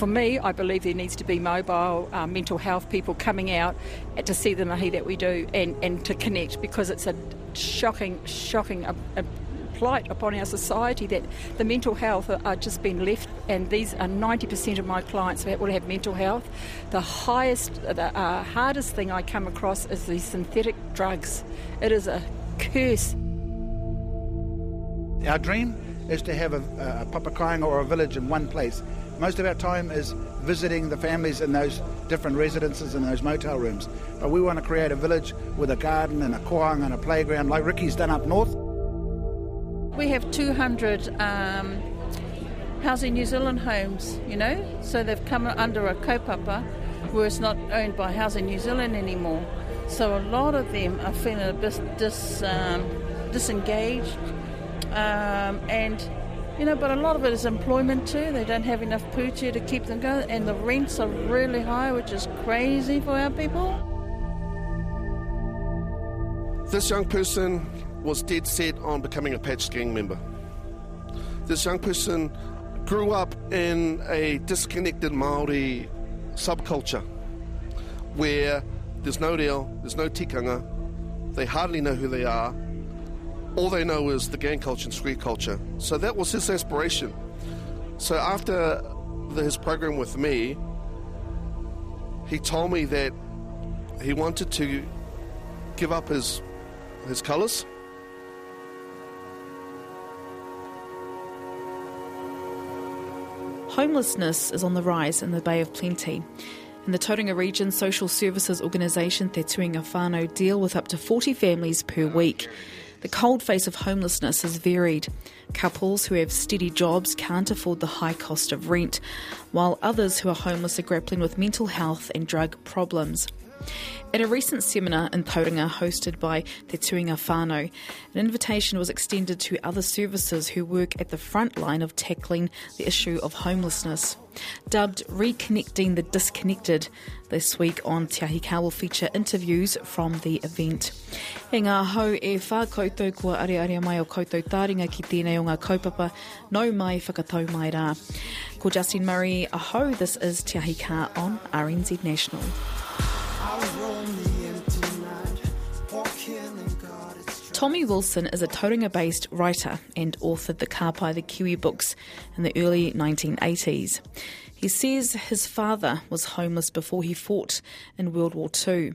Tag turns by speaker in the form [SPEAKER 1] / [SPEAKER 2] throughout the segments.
[SPEAKER 1] for me, I believe there needs to be mobile uh, mental health people coming out to see the mahi that we do and, and to connect because it's a shocking, shocking uh, uh, plight upon our society that the mental health are, are just being left, and these are 90% of my clients will have mental health. The highest, the uh, hardest thing I come across is these synthetic drugs. It is a curse.
[SPEAKER 2] Our dream is to have a, a papakainga or a village in one place. Most of our time is visiting the families in those different residences and those motel rooms. But we want to create a village with a garden and a kohanga and a playground like Ricky's done up north.
[SPEAKER 3] We have 200 um, Housing New Zealand homes, you know, so they've come under a kaupapa where it's not owned by Housing New Zealand anymore. So a lot of them are feeling a bit dis, um, disengaged um, and you know, but a lot of it is employment too. They don't have enough pūtea to keep them going, and the rents are really high, which is crazy for our people.
[SPEAKER 4] This young person was dead set on becoming a patch gang member. This young person grew up in a disconnected Maori subculture where there's no reo, there's no tikanga, they hardly know who they are, all they know is the gang culture and street culture. So that was his aspiration. So after the, his program with me, he told me that he wanted to give up his his colours.
[SPEAKER 5] Homelessness is on the rise in the Bay of Plenty. In the Tauranga region, social services organisation Te Tuinga Whānau deal with up to 40 families per week. The cold face of homelessness is varied. Couples who have steady jobs can't afford the high cost of rent, while others who are homeless are grappling with mental health and drug problems. At a recent seminar in Tauranga hosted by Te Tuinga Whānau, an invitation was extended to other services who work at the front line of tackling the issue of homelessness. Dubbed Reconnecting the Disconnected, this week on Te Ahi Kaa will feature interviews from the event. E ngā hau e whā koutou kua are are mai o koutou tāringa ki tēnei o ngā kaupapa, no mai whakatau mai rā. Ko Justine Murray, a ho, this is Te Ahi Kaa on RNZ National. Tommy Wilson is a Tauranga based writer and authored the Kāpai the Kiwi books in the early 1980s. He says his father was homeless before he fought in World War II.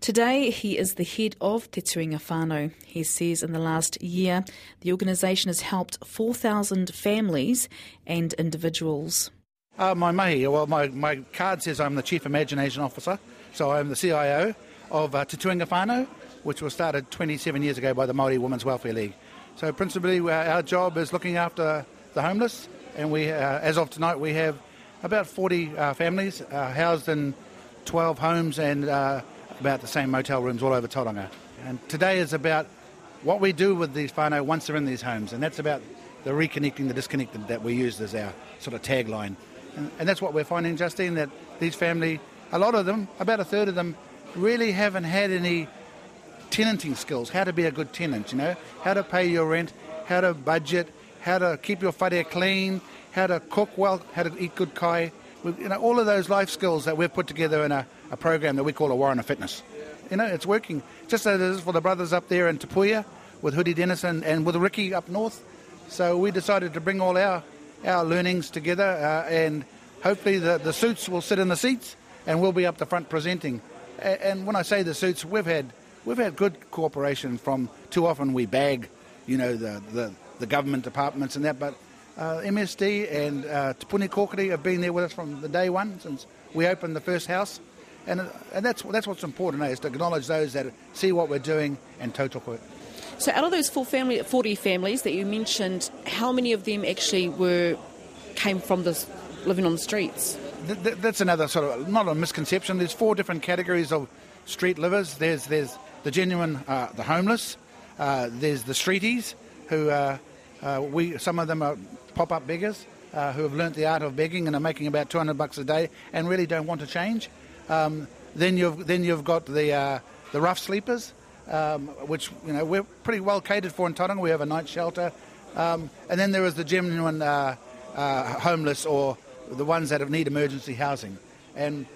[SPEAKER 5] Today, he is the head of Te Tuinga. He says in the last year, the organisation has helped 4,000 families and individuals.
[SPEAKER 2] Uh, my mahi, well, my, my card says I'm the Chief Imagination Officer, so I'm the CIO of uh, Te which was started 27 years ago by the Māori Women's Welfare League. So principally, our job is looking after the homeless, and we, uh, as of tonight, we have about 40 uh, families uh, housed in 12 homes and uh, about the same motel rooms all over Tauranga. And today is about what we do with these whānau once they're in these homes, and that's about the reconnecting the disconnected that we use as our sort of tagline. And, and that's what we're finding, Justine, that these family, a lot of them, about a third of them, really haven't had any tenanting skills, how to be a good tenant, you know, how to pay your rent, how to budget, how to keep your whare clean, how to cook well, how to eat good kai. You know, all of those life skills that we've put together in a, a program that we call a Warrant of Fitness. You know, it's working. Just as it is for the brothers up there in Te Puea with Hoodie Dennison and with Ricky up north. So we decided to bring all our, our learnings together uh, and hopefully the, the suits will sit in the seats and we'll be up the front presenting. And when I say the suits, we've had we've had good cooperation from. Too often we bag, you know, the the, the government departments and that, but uh, MSD and uh, Te Puni Kokiri have been there with us from the day one since we opened the first house. And, and that's, that's what's important, eh, is to acknowledge those that see what we're doing and tautoko it.
[SPEAKER 5] So, out of those four family, 40 families that you mentioned, how many of them actually were came from this living on the streets?
[SPEAKER 2] Th- th- that's another sort of not a misconception. There's four different categories of street livers. There's there's the genuine, uh, the homeless. Uh, there's the streeties, who uh, uh, we some of them are pop-up beggars uh, who have learnt the art of begging and are making about 200 bucks a day and really don't want to change. Um, then you've then you've got the the rough sleepers, um, which you know we're pretty well catered for in Tauranga. We have a night shelter, um, and then there is the genuine homeless or the ones that need emergency housing. And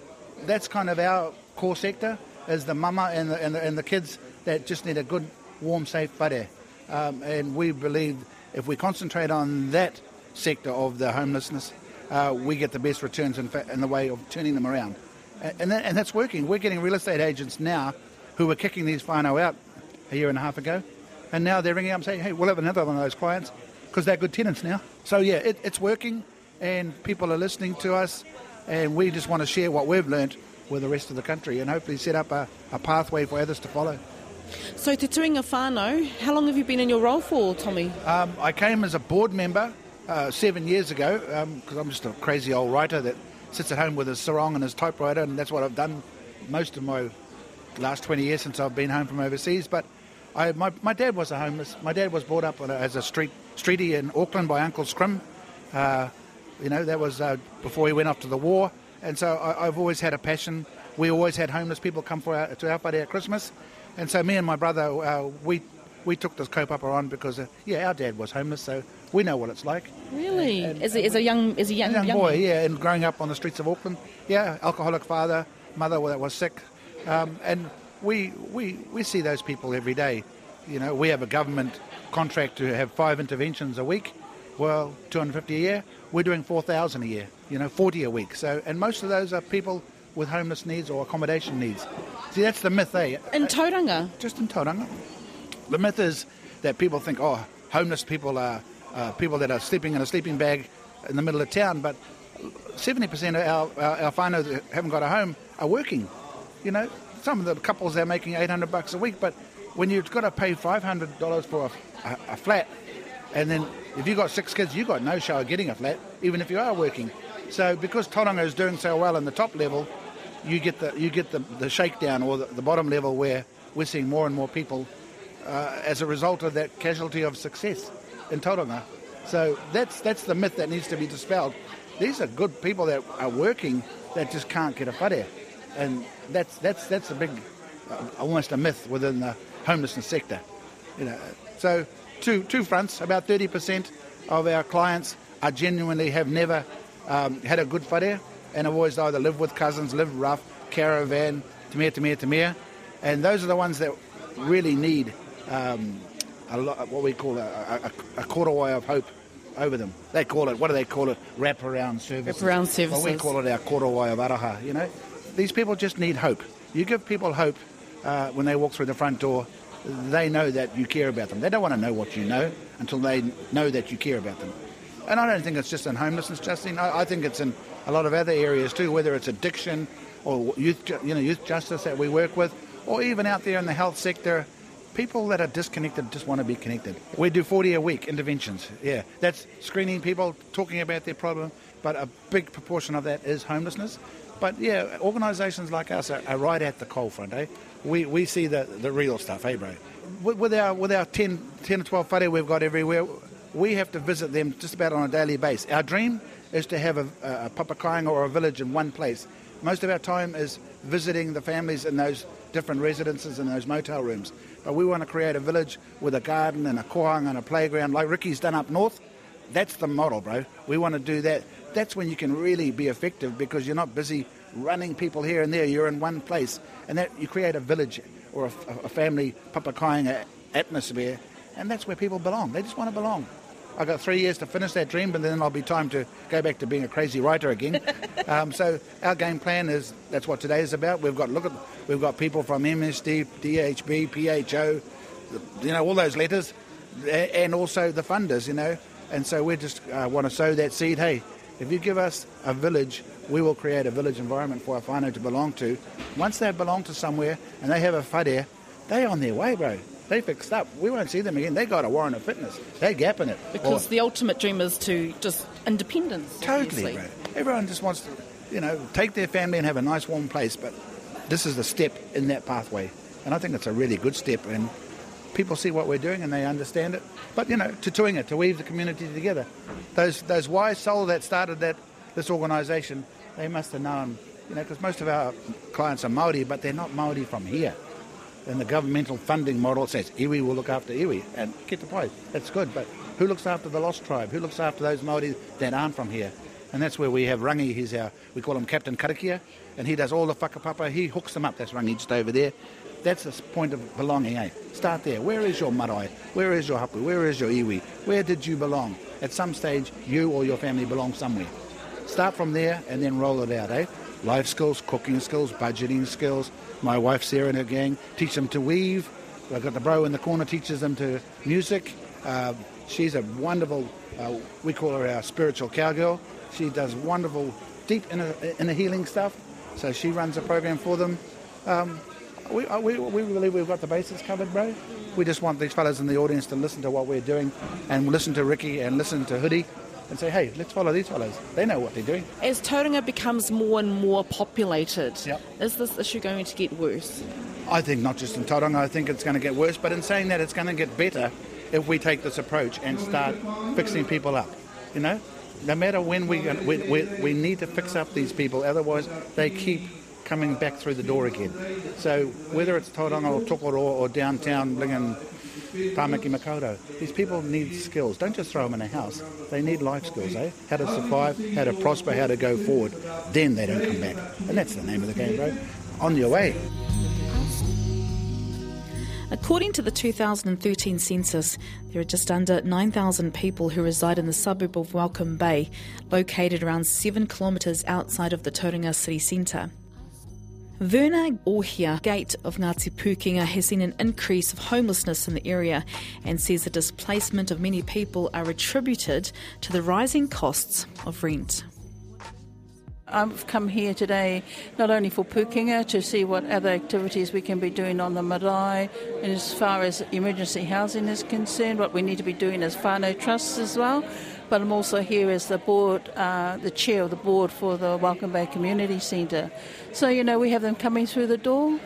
[SPEAKER 2] that's kind of our core sector, is the mama and the, and the, and the kids that just need a good, warm, safe whare. Um, and we believe if we concentrate on that sector of the homelessness, uh, we get the best returns in, fa- in the way of turning them around. And, and, that, and that's working. We're getting real estate agents now who were kicking these whānau out a year and a half ago. And now they're ringing up saying, hey, we'll have another one of those clients because they're good tenants now. So, yeah, it, it's working and people are listening to us. And we just want to share what we've learnt with the rest of the country and hopefully set up a, a pathway for others to follow.
[SPEAKER 6] So, Te Tuinga Whānau, how long have you been in your role for, Tommy?
[SPEAKER 2] Um, I came as a board member uh, seven years ago because um, I'm just a crazy old writer that sits at home with his sarong and his typewriter, and that's what I've done most of my last 20 years since I've been home from overseas. But I, my, my dad was a homeless. My dad was brought up a, as a street streetie in Auckland by Uncle Scrim. Uh, you know, that was uh, before he went off to the war. And so I, have always had a passion. We always had homeless people come for our, to our party at Christmas. And so me and my brother, uh, we we took this kaupapa on because, uh, yeah, our dad was homeless, so we know what it's like.
[SPEAKER 6] Really? And, and, as, a, as a young as a young,
[SPEAKER 2] young,
[SPEAKER 6] young
[SPEAKER 2] boy, yeah, and growing up on the streets of Auckland, yeah, alcoholic father, mother that was sick, um, and we we we see those people every day. You know, we have a government contract to have five interventions a week. Well, 250 a year. We're doing 4,000 a year. You know, 40 a week. So, and most of those are people with homeless needs or accommodation needs. See, that's the myth, eh?
[SPEAKER 6] In Tauranga?
[SPEAKER 2] Just in Tauranga. The myth is that people think, oh, homeless people are uh, people that are sleeping in a sleeping bag in the middle of town, but 70% of our, our, our whānau that haven't got a home are working. You know, some of the couples they're making 800 bucks a week, but when you've got to pay $500 for a, a, a flat, and then if you've got six kids, you've got no show of getting a flat, even if you are working. So because Tauranga is doing so well in the top level, you get the you get the, the shakedown or the, the bottom level where we're seeing more and more people uh, as a result of that casualty of success in Tauranga. So that's that's the myth that needs to be dispelled. These are good people that are working that just can't get a whare. And that's that's that's a big, uh, almost a myth within the homelessness sector. You know, so two two fronts. About thirty percent of our clients are genuinely have never um, had a good whare and have always either lived with cousins, lived rough, caravan, tamir, tamir, tamir, and those are the ones that really need um, a lot, what we call a, a, a korowai of hope over them. They call it, what do they call it? Wraparound services.
[SPEAKER 6] Wraparound services.
[SPEAKER 2] Well, we call it our korowai of aroha, you know. These people just need hope. You give people hope uh, when they walk through the front door, they know that you care about them. They don't want to know what you know until they know that you care about them. And I don't think it's just in homelessness, Justine. I, I think it's in a lot of other areas too, whether it's addiction or youth, you know, youth justice that we work with, or even out there in the health sector, people that are disconnected just want to be connected. We do 40 a week interventions. Yeah, that's screening people, talking about their problem, but a big proportion of that is homelessness. But yeah, organisations like us are, are, right at the coal front, eh? We, we see the, the real stuff, eh, bro? With, with our, with our 10, 10 or 12 whare we've got everywhere, we have to visit them just about on a daily basis. Our dream is to have a, a papakainga or a village in one place. Most of our time is visiting the families in those different residences and those motel rooms. But we want to create a village with a garden and a kohanga and a playground like Ricky's done up north. That's the model, bro. We want to do that. That's when you can really be effective because you're not busy running people here and there. You're in one place, and that you create a village or a, a family papakainga atmosphere, and that's where people belong. They just want to belong. I've got three years to finish that dream, but then I'll be time to go back to being a crazy writer again. um, so our game plan is that's what today is about. We've got look at we've got people from MSD, DHB, PHO, you know all those letters, and also the funders, you know. And so we just uh, want to sow that seed. Hey, if you give us a village, we will create a village environment for our whānau to belong to. Once they belong to somewhere and they have a whare, they're on their way, bro they fixed up. We won't see them again. They got a warrant of fitness. They're gapping it.
[SPEAKER 6] Because or, the ultimate dream is to just independence.
[SPEAKER 2] Totally, right. Everyone just wants to, you know, take their family and have a nice warm place. But this is the step in that pathway, and I think it's a really good step. And people see what we're doing and they understand it. But you know, to it, to weave the community together. Those those wise souls that started that this organisation, they must have known, you know, because most of our clients are Maori, but they're not Maori from here and the governmental funding model says iwi will look after iwi, and get the point. That's good, but who looks after the lost tribe? Who looks after those Maori that aren't from here? And that's where we have Rangi, he's our, we call him Captain Karakia, and he does all the whakapapa, he hooks them up, that's Rangi just over there. That's the point of belonging, eh? Start there. Where is your marae? Where is your hapu? Where is your iwi? Where did you belong? At some stage, you or your family belong somewhere. Start from there and then roll it out, eh? Life skills, cooking skills, budgeting skills. My wife Sarah and her gang teach them to weave. I've got the bro in the corner teaches them to music. Uh, she's a wonderful, uh, we call her our spiritual cowgirl. She does wonderful, deep inner, inner healing stuff. So she runs a program for them. Um, we, uh, we, we believe we've got the bases covered, bro. We just want these fellas in the audience to listen to what we're doing and listen to Ricky and listen to Hoodie and say, hey, let's follow these fellows. They know what they're doing.
[SPEAKER 6] As Tauranga becomes more and more populated,
[SPEAKER 2] Yep.
[SPEAKER 6] is this issue going to get worse?
[SPEAKER 2] I think not just in Tauranga, I think it's going to get worse, but in saying that, it's going to get better if we take this approach and start fixing people up. You know, no matter when we, we, we, we need to fix up these people, otherwise they keep coming back through the door again. So whether it's Tauranga or Tokoroa or downtown Lingen, Tāmaki Makaurau, these people need skills. Don't just throw them in a house. They need life skills, eh? How to survive, how to prosper, how to go forward. Then they don't come back. And that's the name of the game, bro. On your way.
[SPEAKER 5] According to the 2013 census, there are just under 9,000 people who reside in the suburb of Welcome Bay, located around 7 kilometres outside of the Tauranga city centre. Verna Ohia Gate of Ngāti Pūkenga has seen an increase of homelessness in the area and says the displacement of many people are attributed to the rising costs of rent.
[SPEAKER 3] I've come here today not only for Pūkenga to see what other activities we can be doing on the marae, and as far as emergency housing is concerned, what we need to be doing as whānau trusts as well. But I'm also here as the board, uh, the chair of the board for the Welcome Bay Community Centre. So you know we have them coming through the door,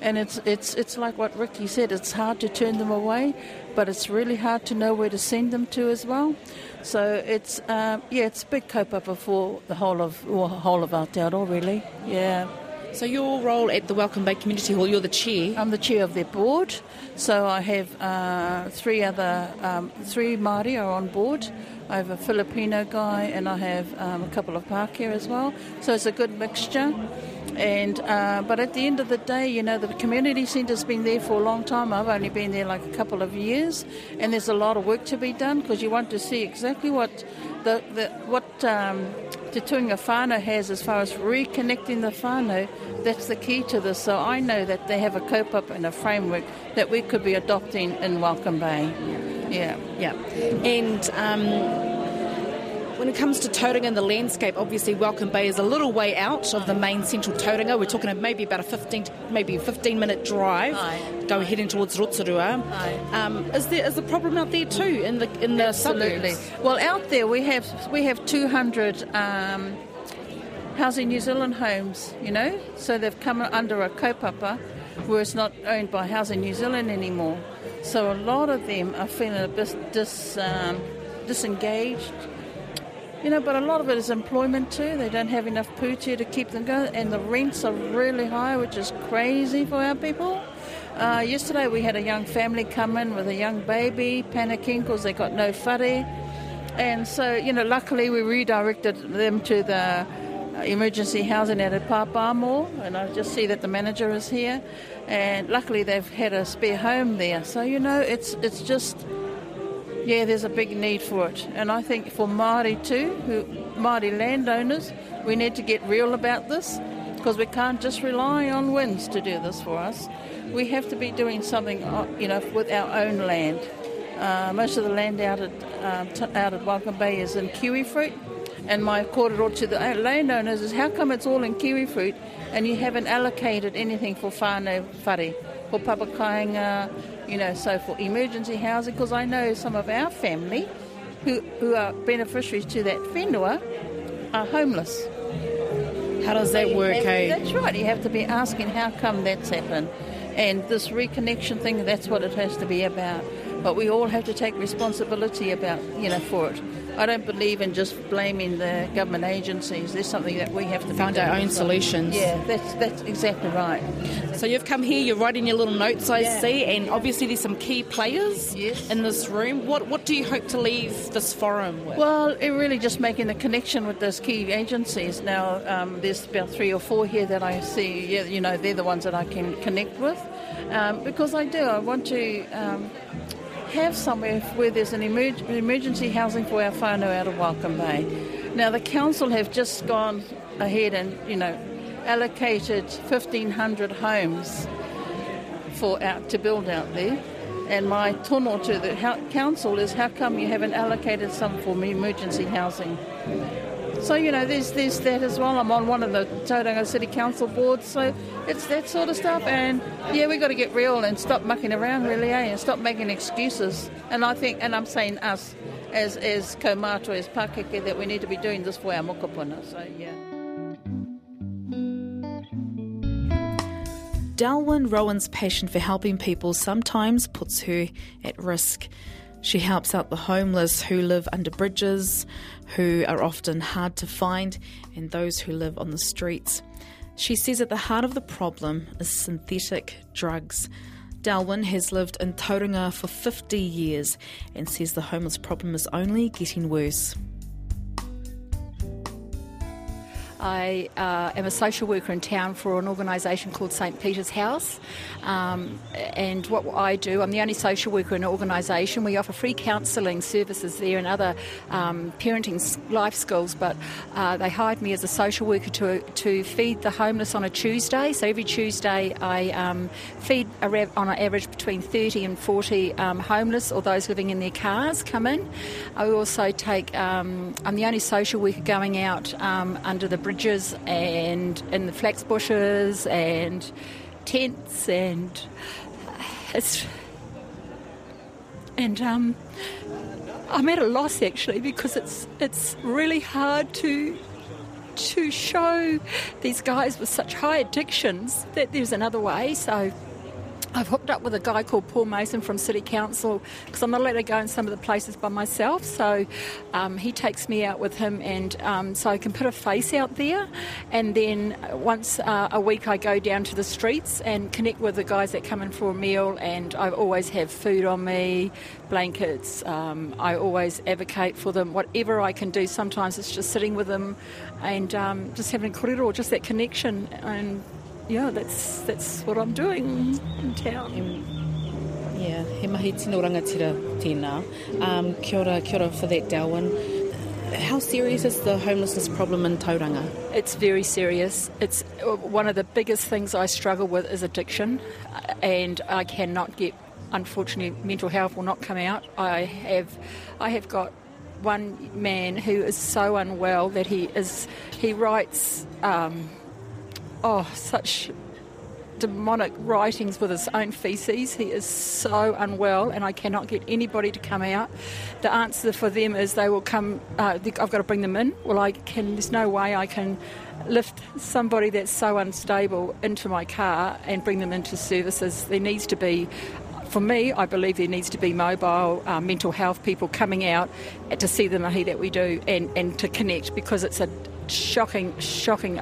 [SPEAKER 3] and it's it's it's like what Ricky said. It's hard to turn them away, but it's really hard to know where to send them to as well. So it's um, yeah, it's a big kaupapa for the whole of well, whole of Aotearoa really. Yeah,
[SPEAKER 6] So your role at the Welcome Bay Community Hall, you're the chair.
[SPEAKER 3] I'm the chair of their board. So I have uh, three other um, three Māori are on board. I have a Filipino guy and I have um, a couple of Pākehā as well. So it's a good mixture. And uh, but at the end of the day, you know, the community centre's been there for a long time. I've only been there like a couple of years, and there's a lot of work to be done because you want to see exactly what the, the what um, Te Tuinga whānau has as far as reconnecting the whānau. That's the key to this. So I know that they have a cope-up and a framework that we could be adopting in Welcome Bay. Yeah.
[SPEAKER 6] Yeah. And um, when it comes to Tauranga and the landscape, obviously Welcome Bay is a little way out of the main central Tauranga. We're talking maybe about a 15, maybe a 15 minute drive,
[SPEAKER 3] Aye.
[SPEAKER 6] go heading towards Rotorua. Um, is there is a problem out there too in the in the
[SPEAKER 3] Absolutely.
[SPEAKER 6] suburbs?
[SPEAKER 3] Well, out there we have we have 200 um, Housing New Zealand homes, you know, so they've come under a kaupapa where it's not owned by Housing New Zealand anymore. So a lot of them are feeling a bit dis, um, disengaged. You know, but a lot of it is employment too. They don't have enough pūtea to keep them going, and the rents are really high, which is crazy for our people. Uh, yesterday we had a young family come in with a young baby, panicking because they got no whare. And so, you know, luckily we redirected them to the uh, emergency housing at Papa Mall, and I just see that the manager is here. And luckily they've had a spare home there. So, you know, it's it's just yeah, there's a big need for it. And I think for Māori too, who Māori landowners, we need to get real about this because we can't just rely on WINZ to do this for us. We have to be doing something, uh, you know, with our own land. Uh, most of the land out at um, out at Welcome Bay is in kiwi fruit, and my kōrero to the landowners is how come it's all in kiwi fruit and you haven't allocated anything for whānau whare, for papakainga, you know, so for emergency housing, because I know some of our family who, who are beneficiaries to that whenua are homeless.
[SPEAKER 6] How does that work? Eh?
[SPEAKER 3] That's right. You have to be asking how come that's happened. And this reconnection thing, that's what it has to be about. But we all have to take responsibility about, you know, for it. I don't believe in just blaming the government agencies. There's something that we have to find
[SPEAKER 6] our own
[SPEAKER 3] So,
[SPEAKER 6] solutions.
[SPEAKER 3] Yeah, that's that's exactly right.
[SPEAKER 6] So you've come here, you're writing your little notes, I
[SPEAKER 3] Yeah.
[SPEAKER 6] see, and obviously there's some key players
[SPEAKER 3] Yes.
[SPEAKER 6] in this room. What what do you hope to leave this forum with?
[SPEAKER 3] Well, it really just making the connection with those key agencies. Now, um, there's about three or four here that I see. Yeah, you know, they're the ones that I can connect with um, because I do. I want to um, have somewhere where there's an emer- emergency housing for our whānau out of Welcome Bay. Now, the council have just gone ahead and you know allocated 1,500 homes for out to build out there. And my tono to the council is, how come you haven't allocated some for emergency housing? So you know, there's there's that as well. I'm on one of the Tauranga City Council boards, so it's that sort of stuff. And yeah, we got to get real and stop mucking around, really, eh? And stop making excuses. And I think, and I'm saying us, as as kaumātua, as Pakeke, that we need to be doing this for our mokopuna. So yeah.
[SPEAKER 5] Delwyn Rowan's passion for helping people sometimes puts her at risk. She helps out the homeless who live under bridges, who are often hard to find, and those who live on the streets. She says at the heart of the problem is synthetic drugs. Delwyn has lived in Tauranga for 50 years and says the homeless problem is only getting worse.
[SPEAKER 1] I uh, am a social worker in town for an organisation called St Peter's House. Um, and what I do, I'm the only social worker in an organisation. We offer free counselling services there and other um, parenting life skills, but uh, they hired me as a social worker to, to feed the homeless on a Tuesday. So every Tuesday I um, feed on an average between 30 and 40 um, homeless or those living in their cars come in. I also take, um, I'm the only social worker going out um, under the bridges and in the flax bushes and tents and it's and um, I'm at a loss actually because it's it's really hard to to show these guys with such high addictions that there's another way. So I've hooked up with a guy called Paul Mason from City Council because I'm not allowed to go in some of the places by myself. So um, he takes me out with him, and um, so I can put a face out there. And then once uh, a week, I go down to the streets and connect with the guys that come in for a meal. And I always have food on me, blankets. Um, I always advocate for them, whatever I can do. Sometimes it's just sitting with them and um, just having a korero, just that connection. And yeah, that's that's what I'm doing in town.
[SPEAKER 6] Yeah, he mahi tino rangatira tēnā. Um, kia, ora, kia ora for that, Darwin. How serious is the homelessness problem in Tauranga?
[SPEAKER 1] It's very serious. It's uh, one of the biggest things I struggle with is addiction, uh, and I cannot get. Unfortunately, mental health will not come out. I have, I have got one man who is so unwell that he is. He writes, um, oh, such demonic writings with his own feces. He is so unwell, and I cannot get anybody to come out. The answer for them is they will come. Uh, I've got to bring them in. Well, I can. There's no way I can lift somebody that's so unstable into my car and bring them into services. There needs to be. For me, I believe there needs to be mobile uh, mental health people coming out to see the mahi that we do and, and to connect because it's a shocking, shocking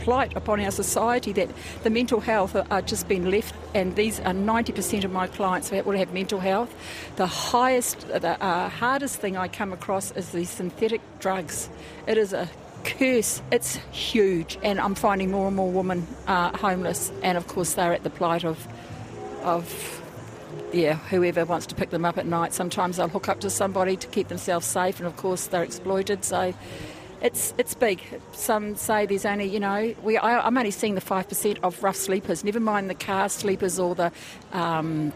[SPEAKER 1] plight upon our society that the mental health are, just being left, and these are 90% of my clients that will have mental health. The highest, the uh, hardest thing I come across is the synthetic drugs. It is a curse. It's huge, and I'm finding more and more women uh, homeless, and of course they're at the plight of, of yeah, whoever wants to pick them up at night. Sometimes they'll hook up to somebody to keep themselves safe, and of course they're exploited. So it's it's big. Some say there's only you know we I, I'm only seeing the five percent of rough sleepers. Never mind the car sleepers or the. Um,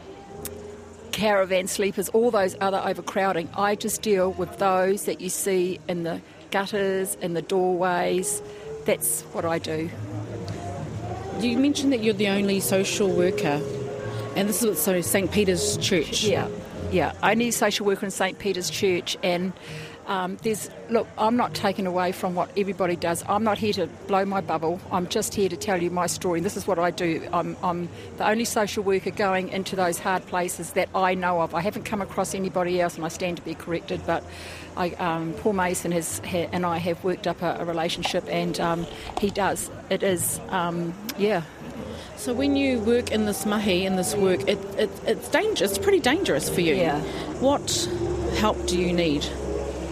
[SPEAKER 1] Caravan sleepers, all those other overcrowding. I just deal with those that you see in the gutters, in the doorways. That's what I do.
[SPEAKER 6] You mentioned that you're the only social worker, and this is so St Peter's Church.
[SPEAKER 1] Yeah. Yeah, only social worker in St Peter's Church, and um, there's look. I'm not taken away from what everybody does. I'm not here to blow my bubble. I'm just here to tell you my story. And this is what I do. I'm, I'm the only social worker going into those hard places that I know of. I haven't come across anybody else, and I stand to be corrected. But I, um, Paul Mason has, ha, and I have worked up a, a relationship, and um, he does. It is, um, yeah.
[SPEAKER 6] So when you work in this mahi, in this work, it, it, it's dangerous. It's pretty dangerous for you.
[SPEAKER 1] Yeah.
[SPEAKER 6] What help do you need,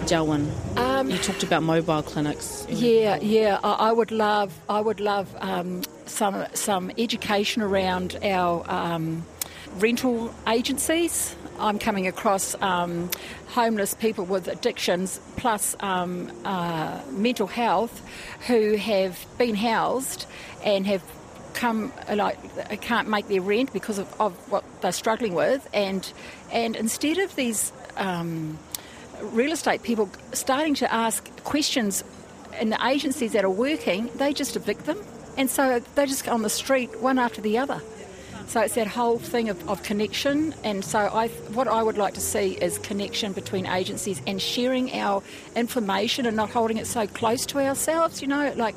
[SPEAKER 6] Delwyn?
[SPEAKER 1] Um,
[SPEAKER 6] you talked about mobile clinics.
[SPEAKER 1] Yeah, yeah. I, I would love, I would love um, some some education around our um, rental agencies. I'm coming across um, homeless people with addictions plus um, uh, mental health who have been housed and have come like can't make their rent because of, of what they're struggling with and and instead of these um, real estate people starting to ask questions in the agencies that are working, they just evict them. And so they just go on the street one after the other. So it's that whole thing of, of connection. And so I, what I would like to see is connection between agencies and sharing our information and not holding it so close to ourselves. You know, like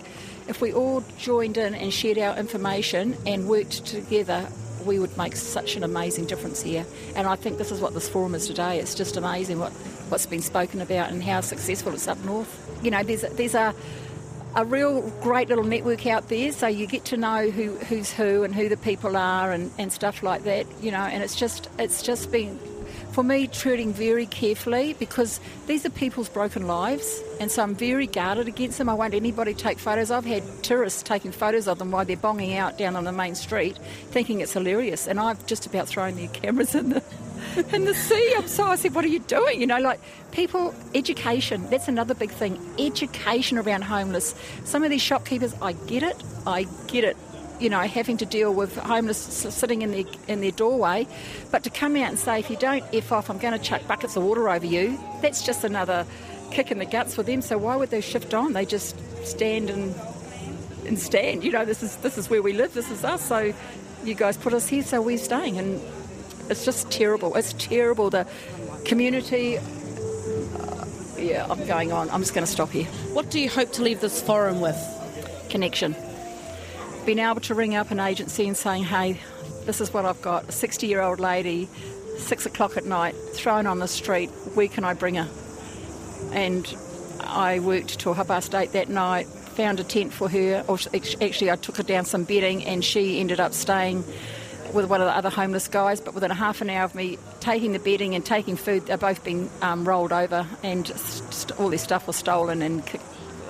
[SPEAKER 1] if we all joined in and shared our information and worked together, we would make such an amazing difference here. And I think this is what this forum is today. It's just amazing what, what's been spoken about and how successful it's up north. You know, there's, there's a, a real great little network out there, so you get to know who, who's who and who the people are and, and stuff like that, you know, and it's just, it's just been for me, treading very carefully because these are people's broken lives, and so I'm very guarded against them. I won't anybody take photos. I've had tourists taking photos of them while they're bonging out down on the main street, thinking it's hilarious, and I've just about thrown their cameras in the in the sea. So I said, "What are you doing?" You know, like people education. That's another big thing. Education around homeless. Some of these shopkeepers, I get it. I get it you know, having to deal with homeless sitting in their in their doorway, but to come out and say, if you don't f off, I'm going to chuck buckets of water over you. That's just another kick in the guts for them. So why would they shift on? They just stand and and stand. You know, this is this is where we live. This is us. So you guys put us here, so we're staying. And it's just terrible. It's terrible. The community. Uh, yeah, I'm going on. I'm just going to stop here.
[SPEAKER 6] What do you hope to leave this forum with?
[SPEAKER 1] Connection being able to ring up an agency and saying, hey, this is what I've got, a 60 year old lady, six o'clock at night, thrown on the street, where can I bring her? And I worked till half past eight that night, found a tent for her, or actually, I took her down some bedding and she ended up staying with one of the other homeless guys. But within a half an hour of me taking the bedding and taking food, they've both been um, rolled over and st- all their stuff was stolen. And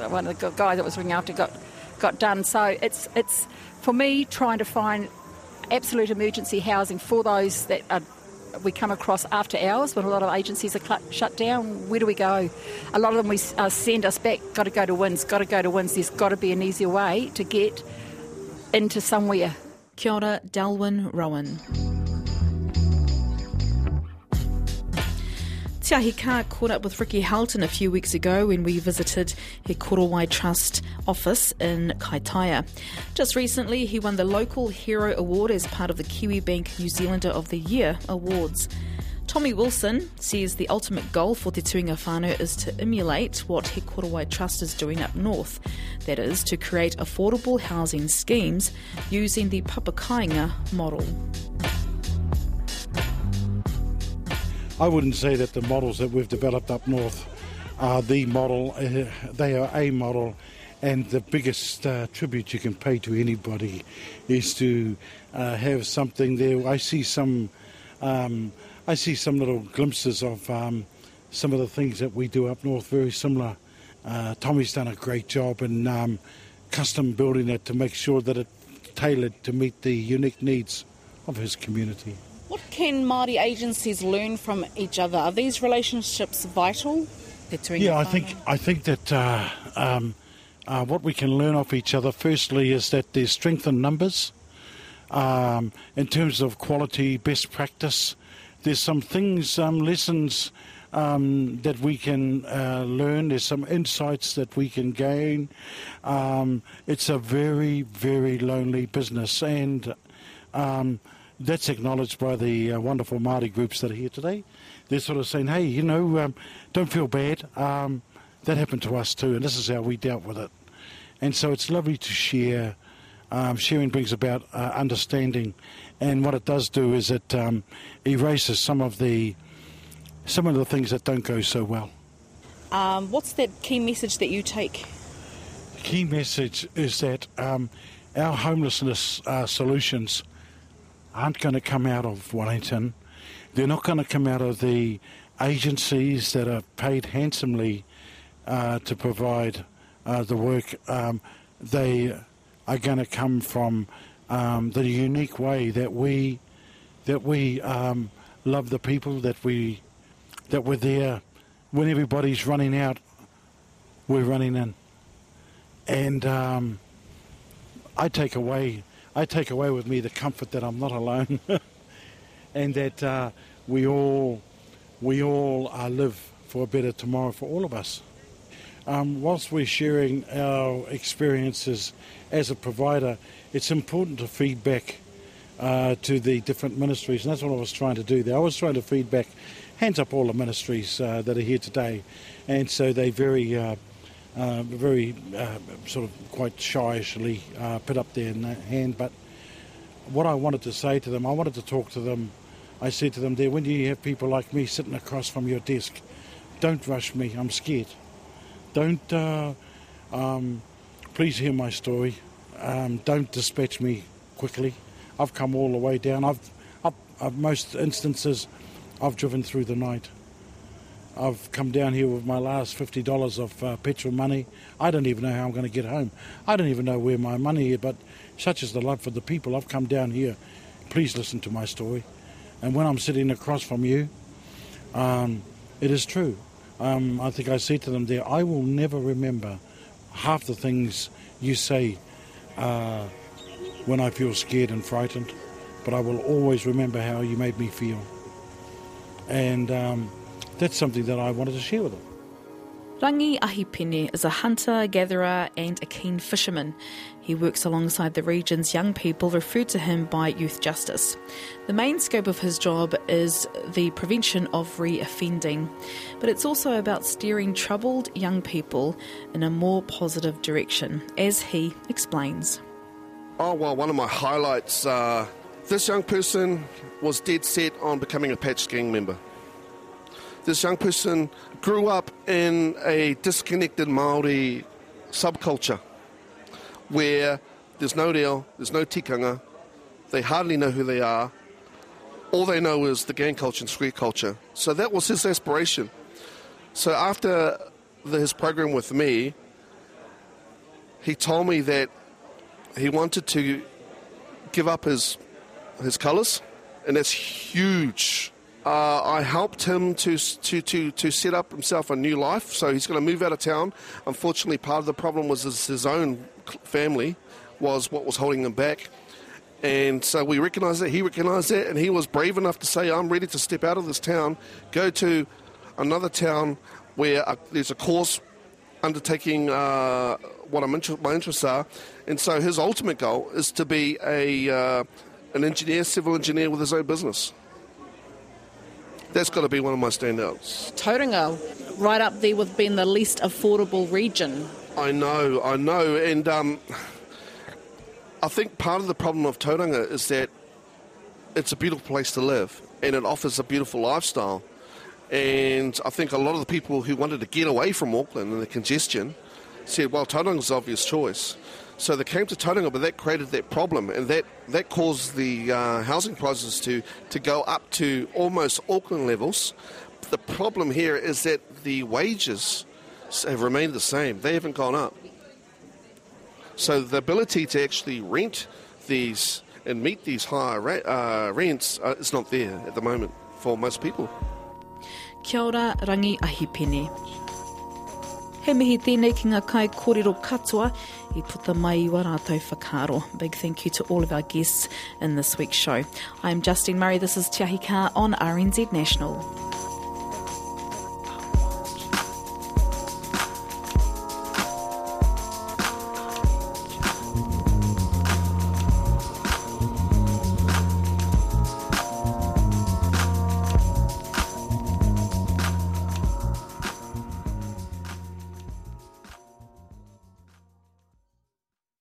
[SPEAKER 1] one of the guys that was ringing after got got done. So it's it's for me trying to find absolute emergency housing for those that are, we come across after hours when a lot of agencies are cl- shut down. Where do we go? A lot of them we uh, send us back. Got to go to WINZ. Got to go to WINZ. There's got to be an easier way to get into somewhere.
[SPEAKER 5] Kia ora, Delwyn Rowan. Te Ahi caught up with Ricky Houghton a few weeks ago when we visited He Korowai Trust office in Kaitaia. Just recently, he won the Local Hero Award as part of the Kiwibank New Zealander of the Year awards. Tommy Wilson says the ultimate goal for Te Tuinga Whānau is to emulate what He Trust is doing up north, that is, to create affordable housing schemes using the Papakainga model.
[SPEAKER 7] I wouldn't say that the models that we've developed up north are the model. Uh, they are a model, and the biggest uh, tribute you can pay to anybody is to uh, have something there. I see some, um, I see some little glimpses of um, some of the things that we do up north, very similar. Uh, Tommy's done a great job in um, custom building it to make sure that it's tailored to meet the unique needs of his community.
[SPEAKER 6] What can Māori agencies learn from each other? Are these relationships vital?
[SPEAKER 7] Yeah, I think I think that uh, um, uh, what we can learn off each other, firstly, is that there's strength in numbers. Um, in terms of quality, best practice, there's some things, um, lessons um, that we can uh, learn. There's some insights that we can gain. Um, it's a very, very lonely business, and um, that's acknowledged by the uh, wonderful Māori groups that are here today. They're sort of saying, hey, you know, um, don't feel bad. Um, that happened to us too, and this is how we dealt with it. And so it's lovely to share. Um, sharing brings about uh, understanding, and what it does do is it um, erases some of the some of the things that don't go so well.
[SPEAKER 6] Um, what's that key message that you take?
[SPEAKER 7] The key message is that um, our homelessness uh, solutions aren't going to come out of Wellington. They're not going to come out of the agencies that are paid handsomely uh, to provide uh, the work. Um, they are going to come from um, the unique way that we that we um, love the people that we that we're there when everybody's running out. We're running in, and um, I take away I take away with me the comfort that I'm not alone, and that uh, we all we all uh, live for a better tomorrow for all of us. Um, whilst we're sharing our experiences as a provider, it's important to feed back uh, to the different ministries, and that's what I was trying to do there. I was trying to feed back, hands up all the ministries uh, that are here today, and so they very uh, uh, very uh, sort of quite shyishly uh, put up their hand. But what I wanted to say to them, I wanted to talk to them. I said to them there, when you have people like me sitting across from your desk, don't rush me, I'm scared. Don't, um, please hear my story. Um, don't dispatch me quickly. I've come all the way down. I've, I've, I've most instances, I've driven through the night. I've come down here with my last $50 of uh, petrol money. I don't even know how I'm going to get home. I don't even know where my money is, but such is the love for the people. I've come down here. Please listen to my story. And when I'm sitting across from you, um, it is true. Um, I think I said to them there, I will never remember half the things you say uh, when I feel scared and frightened, but I will always remember how you made me feel. And um, that's something that I wanted to share with them.
[SPEAKER 5] Rangi Ahipene is a hunter, gatherer, and a keen fisherman. He works alongside the region's young people, referred to him by Youth Justice. The main scope of his job is the prevention of re-offending, but it's also about steering troubled young people in a more positive direction, as he explains.
[SPEAKER 4] Oh, well, one of my highlights uh, this young person was dead set on becoming a patch gang member this young person grew up in a disconnected Maori subculture where there's no reo, there's no tikanga, they hardly know who they are. All they know is the gang culture and street culture. So that was his aspiration. So after the, his program with me, he told me that he wanted to give up his his colours, and that's huge uh, I helped him to, to, to, to set up himself a new life. So he's going to move out of town. Unfortunately, part of the problem was his, his own family was what was holding him back. And so we recognised that, he recognised that, and he was brave enough to say, I'm ready to step out of this town, go to another town where there's a course undertaking uh, what I'm inter- my interests are. And so his ultimate goal is to be a, uh, an engineer, civil engineer with his own business that's got to be one of my standouts.
[SPEAKER 6] Tauranga, right up there with being the least affordable region.
[SPEAKER 4] I know, I know, and um, I think part of the problem of Tauranga is that it's a beautiful place to live and it offers a beautiful lifestyle. And I think a lot of the people who wanted to get away from Auckland and the congestion said, well, Tauranga's the obvious choice. So they came to Tauranga, but that created that problem, and that, that caused the uh, housing prices to, to go up to almost Auckland levels. The problem here is that the wages have remained the same, they haven't gone up. So the ability to actually rent these and meet these higher uh, rents uh, is not there at the moment for most people.
[SPEAKER 5] Kia ora, Rangi Ahipene. He mihi tēnei ki ngā kai kōrero katoa i puta mai i warātou whakaro. Big thank you to all of our guests in this week's show. I'm Justine Murray, this is Te Ahi Kaa on RNZ National.